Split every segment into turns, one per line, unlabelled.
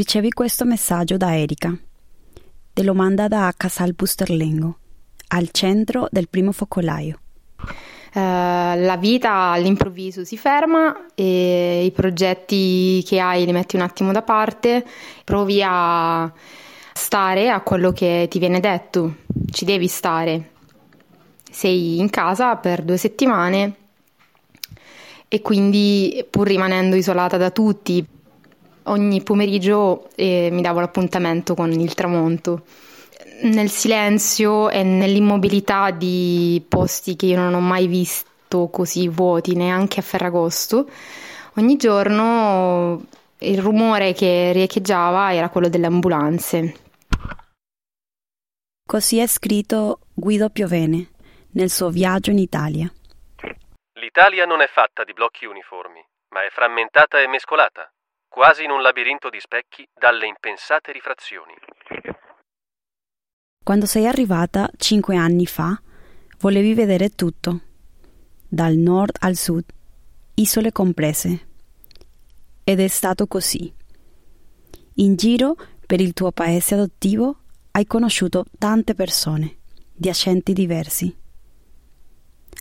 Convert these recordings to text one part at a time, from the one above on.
Ricevi questo messaggio da Erika. Te lo manda da Casal Busterlengo, al centro del primo focolaio.
Uh, la vita all'improvviso si ferma e i progetti che hai li metti un attimo da parte, provi a stare a quello che ti viene detto, ci devi stare. Sei in casa per due settimane e quindi pur rimanendo isolata da tutti, ogni pomeriggio eh, mi davo l'appuntamento con il tramonto. Nel silenzio e nell'immobilità di posti che io non ho mai visto così vuoti, neanche a Ferragosto, ogni giorno il rumore che riecheggiava era quello delle ambulanze.
Così è scritto Guido Piovene nel suo viaggio in Italia.
L'Italia non è fatta di blocchi uniformi, ma è frammentata e mescolata quasi in un labirinto di specchi dalle impensate rifrazioni.
Quando sei arrivata cinque anni fa, volevi vedere tutto, dal nord al sud, isole comprese. Ed è stato così. In giro per il tuo paese adottivo hai conosciuto tante persone di accenti diversi.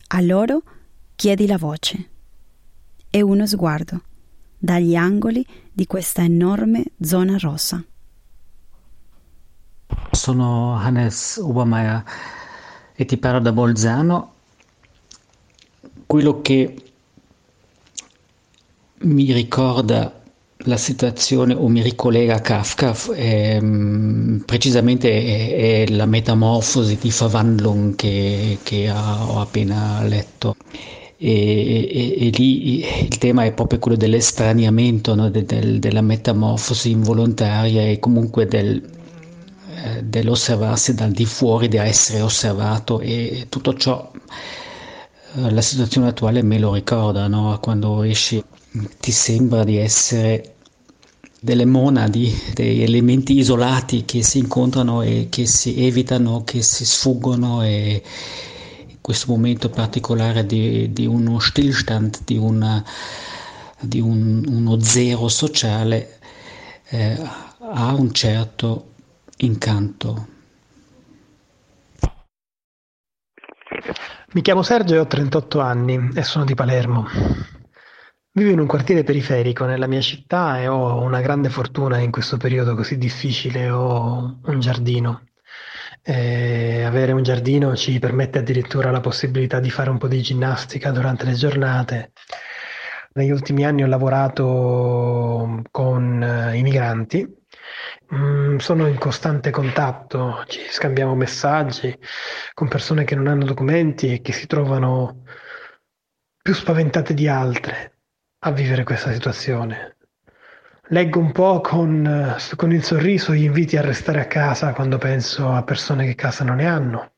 A loro chiedi la voce e uno sguardo dagli angoli di questa enorme zona rossa.
Sono Hannes Obermeier e ti parlo da Bolzano. Quello che mi ricorda la situazione o mi ricollega a Kafka è, precisamente è, è, la metamorfosi di Verwandlung che, che ho appena letto e, e, e, lì il tema è proprio quello dell'estraniamento, no? de, del, della metamorfosi involontaria e comunque del, eh, dell'osservarsi dal di fuori, di essere osservato e tutto ciò, eh, la situazione attuale me lo ricorda, no? quando esci ti sembra di essere delle monadi, degli elementi isolati che si incontrano e che si evitano, che si sfuggono e, questo momento particolare di, di uno stillstand, di, una, di un, uno zero sociale, eh, ha un certo incanto.
Mi chiamo Sergio e ho 38 anni e sono di Palermo. Vivo in un quartiere periferico nella mia città e ho una grande fortuna in questo periodo così difficile, ho un giardino. Eh, avere un giardino ci permette addirittura la possibilità di fare un po' di ginnastica durante le giornate. Negli ultimi anni ho lavorato con eh, i migranti, mm, sono in costante contatto, ci scambiamo messaggi con persone che non hanno documenti e che si trovano più spaventate di altre a vivere questa situazione. Leggo un po' con, eh, con il sorriso gli inviti a restare a casa quando penso a persone che casa non ne hanno.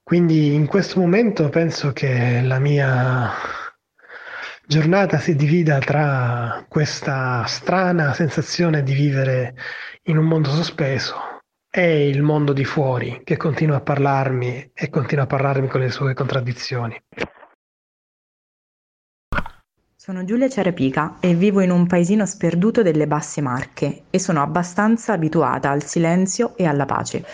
Quindi in questo momento penso che la mia giornata si divida tra questa strana sensazione di vivere in un mondo sospeso e il mondo di fuori che continua a parlarmi e continua a parlarmi con le sue contraddizioni.
Sono Giulia Ciarepica e vivo in un paesino sperduto delle Basse Marche e sono abbastanza abituata al silenzio e alla pace.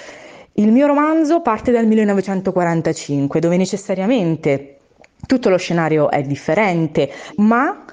Il mio romanzo parte dal 1945, dove necessariamente tutto lo scenario è differente, ma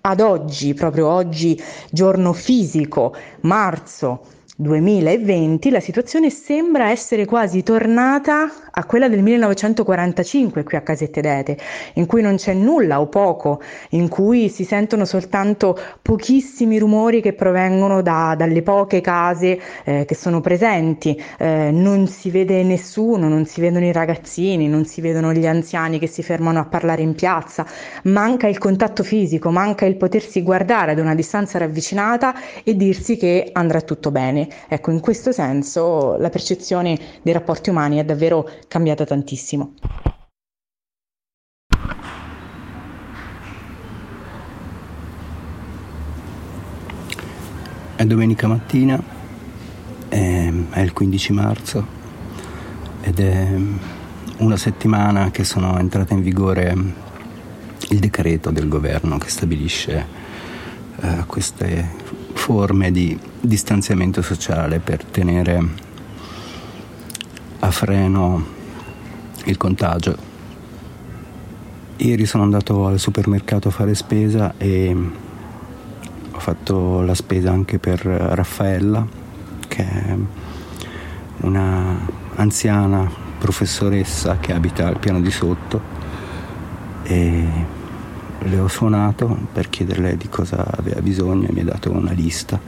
ad oggi, proprio oggi, giorno fisico, marzo 2020 la situazione sembra essere quasi tornata a quella del 1945 qui a Casette d'Ete, in cui non c'è nulla o poco, in cui si sentono soltanto pochissimi rumori che provengono da, dalle poche case eh, che sono presenti, eh, non si vede nessuno, non si vedono i ragazzini, non si vedono gli anziani che si fermano a parlare in piazza, manca il contatto fisico, manca il potersi guardare ad una distanza ravvicinata e dirsi che andrà tutto bene. Ecco, in questo senso la percezione dei rapporti umani è davvero cambiata tantissimo.
È domenica mattina, ehm, è il 15 marzo ed è una settimana che sono entrate in vigore il decreto del governo che stabilisce eh, queste forme di distanziamento sociale per tenere a freno il contagio. Ieri sono andato al supermercato a fare spesa e ho fatto la spesa anche per Raffaella, che è una anziana professoressa che abita al piano di sotto le ho suonato per chiederle di cosa aveva bisogno mi ha dato una lista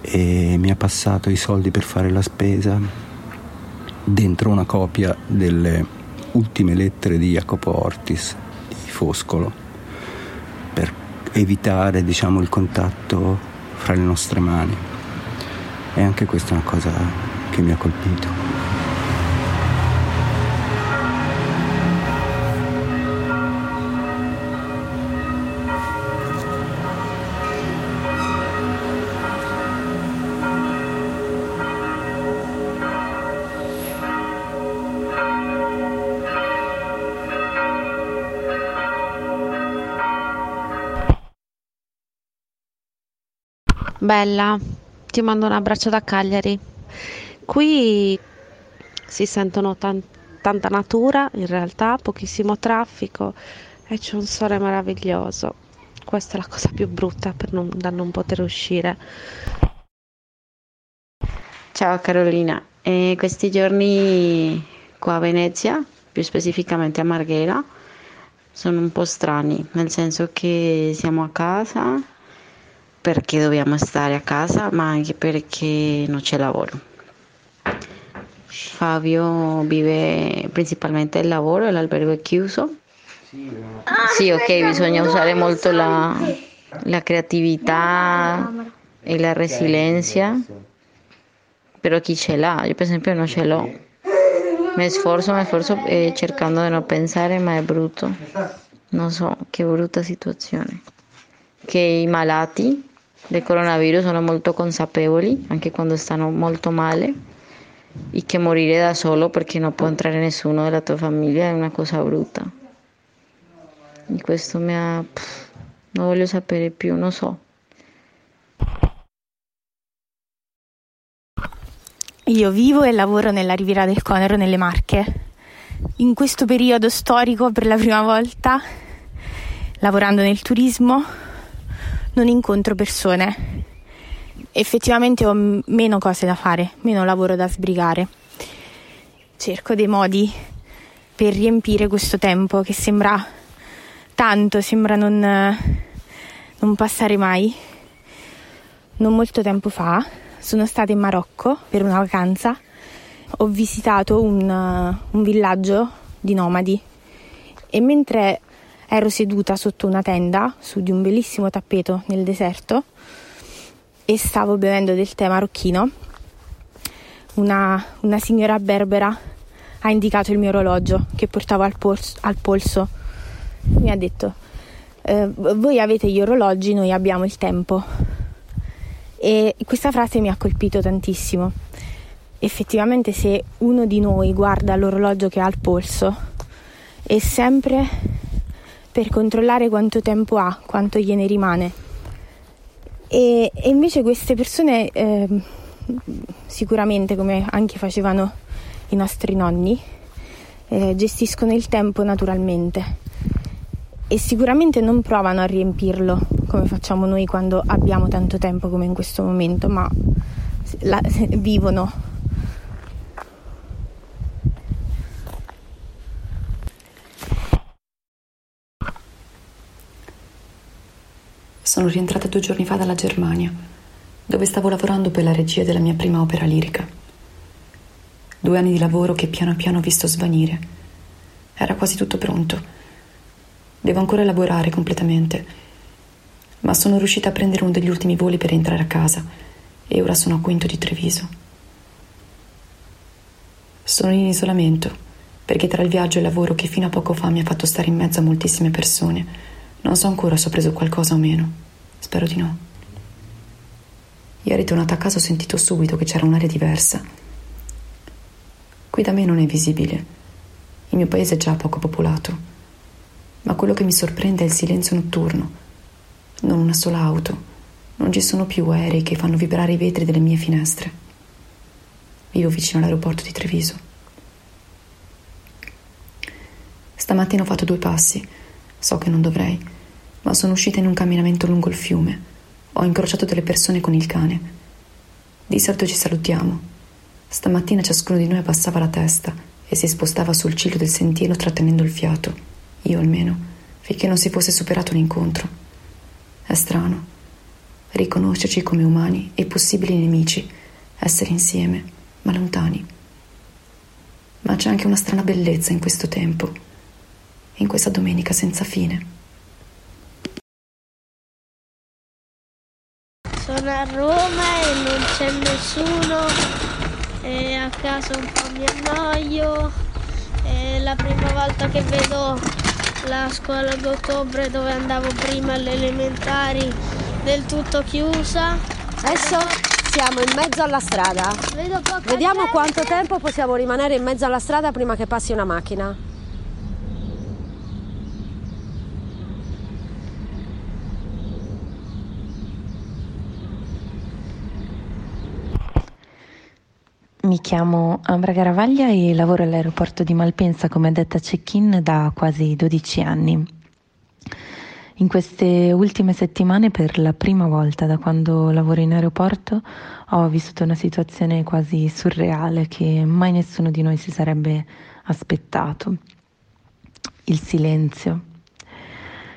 e mi ha passato i soldi per fare la spesa dentro una copia delle ultime lettere di Jacopo Ortis di Foscolo per evitare diciamo il contatto fra le nostre mani e anche questa è una cosa che mi ha colpito.
Bella, ti mando un abbraccio da Cagliari. Qui si sentono tan- tanta natura, in realtà pochissimo traffico e c'è un sole meraviglioso. Questa è la cosa più brutta non, da non poter uscire.
Ciao Carolina, e questi giorni qua a Venezia, più specificamente a Marghera, sono un po' strani, nel senso che siamo a casa perché dobbiamo stare a casa, ma anche perché non c'è lavoro. Fabio vive principalmente il lavoro e l'albergo è chiuso. Sì, ok, bisogna usare molto la, la creatività e la resilienza, però chi ce l'ha? Io per esempio non ce l'ho. Mi sforzo, mi sforzo eh, cercando di non pensare, ma è brutto. Non so, che brutta situazione. Che i malati del coronavirus sono molto consapevoli, anche quando stanno molto male, e che morire da solo perché non può entrare nessuno della tua famiglia è una cosa brutta. E questo mi ha... Pff, non voglio sapere più, non so.
Io vivo e lavoro nella Riviera del Conero, nelle Marche. In questo periodo storico, per la prima volta, lavorando nel turismo, non incontro persone. Effettivamente ho meno cose da fare, meno lavoro da sbrigare. Cerco dei modi per riempire questo tempo che sembra tanto, sembra non, non passare mai. Non molto tempo fa sono stata in Marocco per una vacanza. Ho visitato un, un villaggio di nomadi e mentre Ero seduta sotto una tenda su di un bellissimo tappeto nel deserto e stavo bevendo del tè marocchino. Una, una signora berbera ha indicato il mio orologio che portavo al, polso. Al polso. Mi ha detto, eh, voi avete gli orologi, noi abbiamo il tempo. E questa frase mi ha colpito tantissimo. Effettivamente se uno di noi guarda l'orologio che ha al polso, è sempre per controllare quanto tempo ha, quanto gliene rimane. E, e invece queste persone, eh, sicuramente come anche facevano i nostri nonni, eh, gestiscono il tempo naturalmente e sicuramente non provano a riempirlo come facciamo noi quando abbiamo tanto tempo come in questo momento, ma la, vivono.
Sono rientrata due giorni fa dalla Germania, dove stavo lavorando per la regia della mia prima opera lirica. Due anni di lavoro che piano piano ho visto svanire. Era quasi tutto pronto. Devo ancora lavorare completamente, ma sono riuscita a prendere uno degli ultimi voli per entrare a casa e ora sono a Quinto di Treviso. Sono in isolamento perché tra il viaggio e il lavoro che fino a poco fa mi ha fatto stare in mezzo a moltissime persone, non so ancora se ho preso qualcosa o meno. Spero di no. Ieri tornata a casa ho sentito subito che c'era un'aria diversa. Qui da me non è visibile. Il mio paese è già poco popolato. Ma quello che mi sorprende è il silenzio notturno. Non una sola auto. Non ci sono più aerei che fanno vibrare i vetri delle mie finestre. Vivo vicino all'aeroporto di Treviso. Stamattina ho fatto due passi. So che non dovrei, ma sono uscita in un camminamento lungo il fiume. Ho incrociato delle persone con il cane. Di solito ci salutiamo. Stamattina ciascuno di noi abbassava la testa e si spostava sul ciglio del sentiero trattenendo il fiato. Io almeno, finché non si fosse superato l'incontro. È strano riconoscerci come umani e possibili nemici, essere insieme, ma lontani. Ma c'è anche una strana bellezza in questo tempo, in questa domenica senza fine.
Sono a Roma e non c'è nessuno, e a casa un po' mi annoio, è la prima volta che vedo la scuola d'ottobre dove andavo prima alle elementari del tutto chiusa.
Adesso siamo in mezzo alla strada. Vediamo gente. quanto tempo possiamo rimanere in mezzo alla strada prima che passi una macchina.
Mi chiamo Ambra Garavaglia e lavoro all'aeroporto di Malpensa come addetta check-in da quasi 12 anni. In queste ultime settimane, per la prima volta da quando lavoro in aeroporto, ho vissuto una situazione quasi surreale che mai nessuno di noi si sarebbe aspettato. Il silenzio.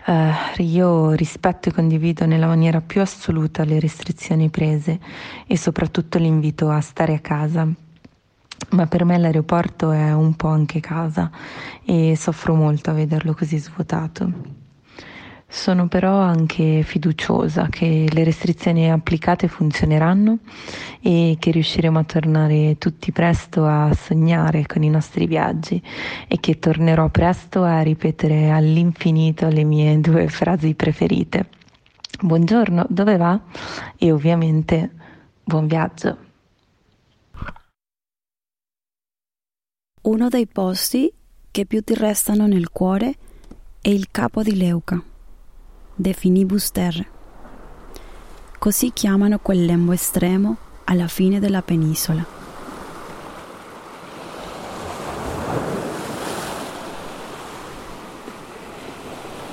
Uh, io rispetto e condivido nella maniera più assoluta le restrizioni prese e soprattutto l'invito a stare a casa. Ma per me l'aeroporto è un po' anche casa e soffro molto a vederlo così svuotato. Sono però anche fiduciosa che le restrizioni applicate funzioneranno e che riusciremo a tornare tutti presto a sognare con i nostri viaggi e che tornerò presto a ripetere all'infinito le mie due frasi preferite. Buongiorno, dove va? E ovviamente buon viaggio.
Uno dei posti che più ti restano nel cuore è il capo di Leuca de finibus terre. Così chiamano quel lembo estremo alla fine della penisola.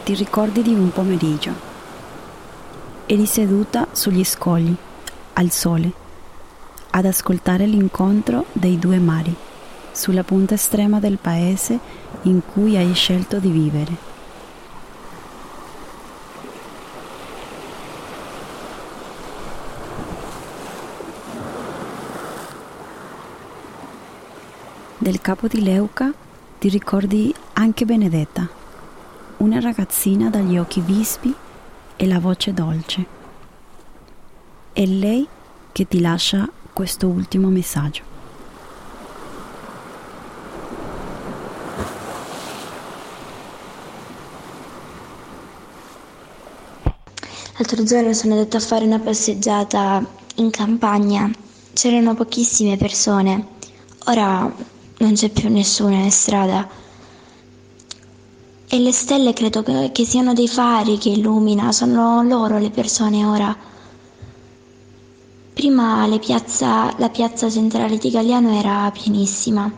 Ti ricordi di un pomeriggio? Eri seduta sugli scogli, al sole, ad ascoltare l'incontro dei due mari, sulla punta estrema del paese in cui hai scelto di vivere. Del capo di Leuca ti ricordi anche Benedetta, una ragazzina dagli occhi vispi e la voce dolce. È lei che ti lascia questo ultimo messaggio.
L'altro giorno sono andata a fare una passeggiata in campagna, c'erano pochissime persone. Ora non c'è più nessuno in strada. E le stelle credo che, che siano dei fari che illumina, sono loro le persone ora. Prima piazza, la piazza centrale di Galliano era pienissima.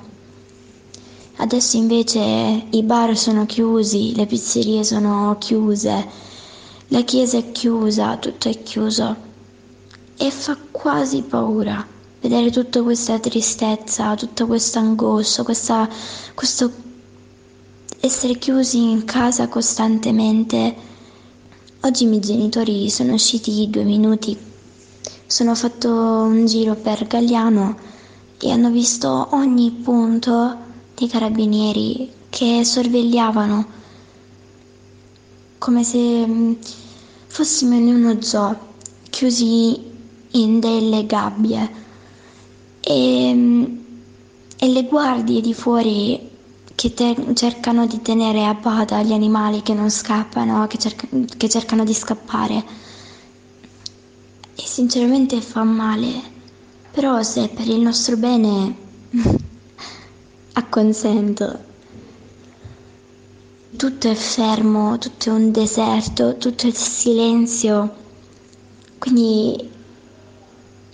Adesso invece i bar sono chiusi, le pizzerie sono chiuse, la chiesa è chiusa, tutto è chiuso. e fa quasi paura vedere tutta questa tristezza, tutta questa angoscia, questa, questo essere chiusi in casa costantemente. Oggi i miei genitori sono usciti due minuti, sono fatto un giro per Galliano e hanno visto ogni punto dei carabinieri che sorvegliavano come se mm, fossimo in uno zoo, chiusi in delle gabbie e, mm, e le guardie di fuori che te- cercano di tenere a bada gli animali che non scappano, che, cerca- che cercano di scappare. E sinceramente fa male, però se per il nostro bene acconsento. Tutto è fermo, tutto è un deserto, tutto è silenzio. Quindi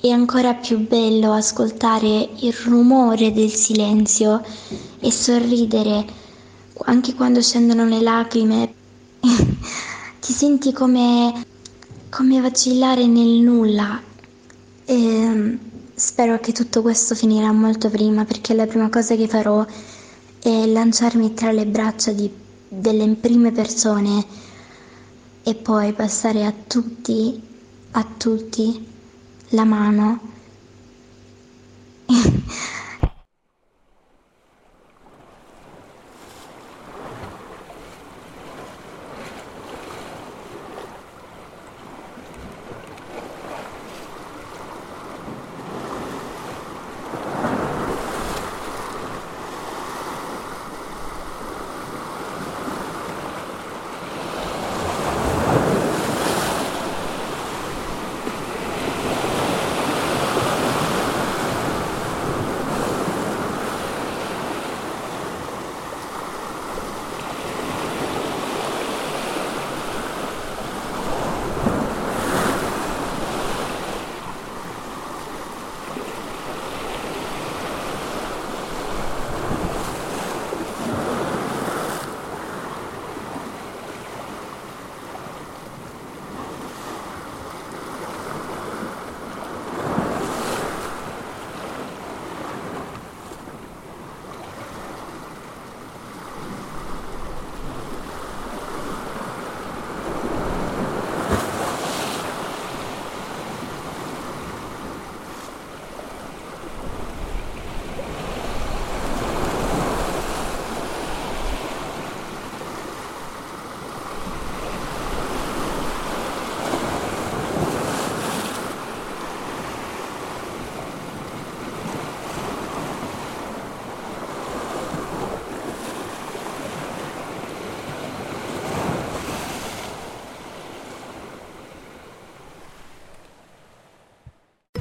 è ancora più bello ascoltare il rumore del silenzio e sorridere anche quando scendono le lacrime. Ti senti come, come vacillare nel nulla. E spero che tutto questo finirà molto prima perché la prima cosa che farò è lanciarmi tra le braccia di, delle prime persone e poi passare a tutti, a tutti la mano.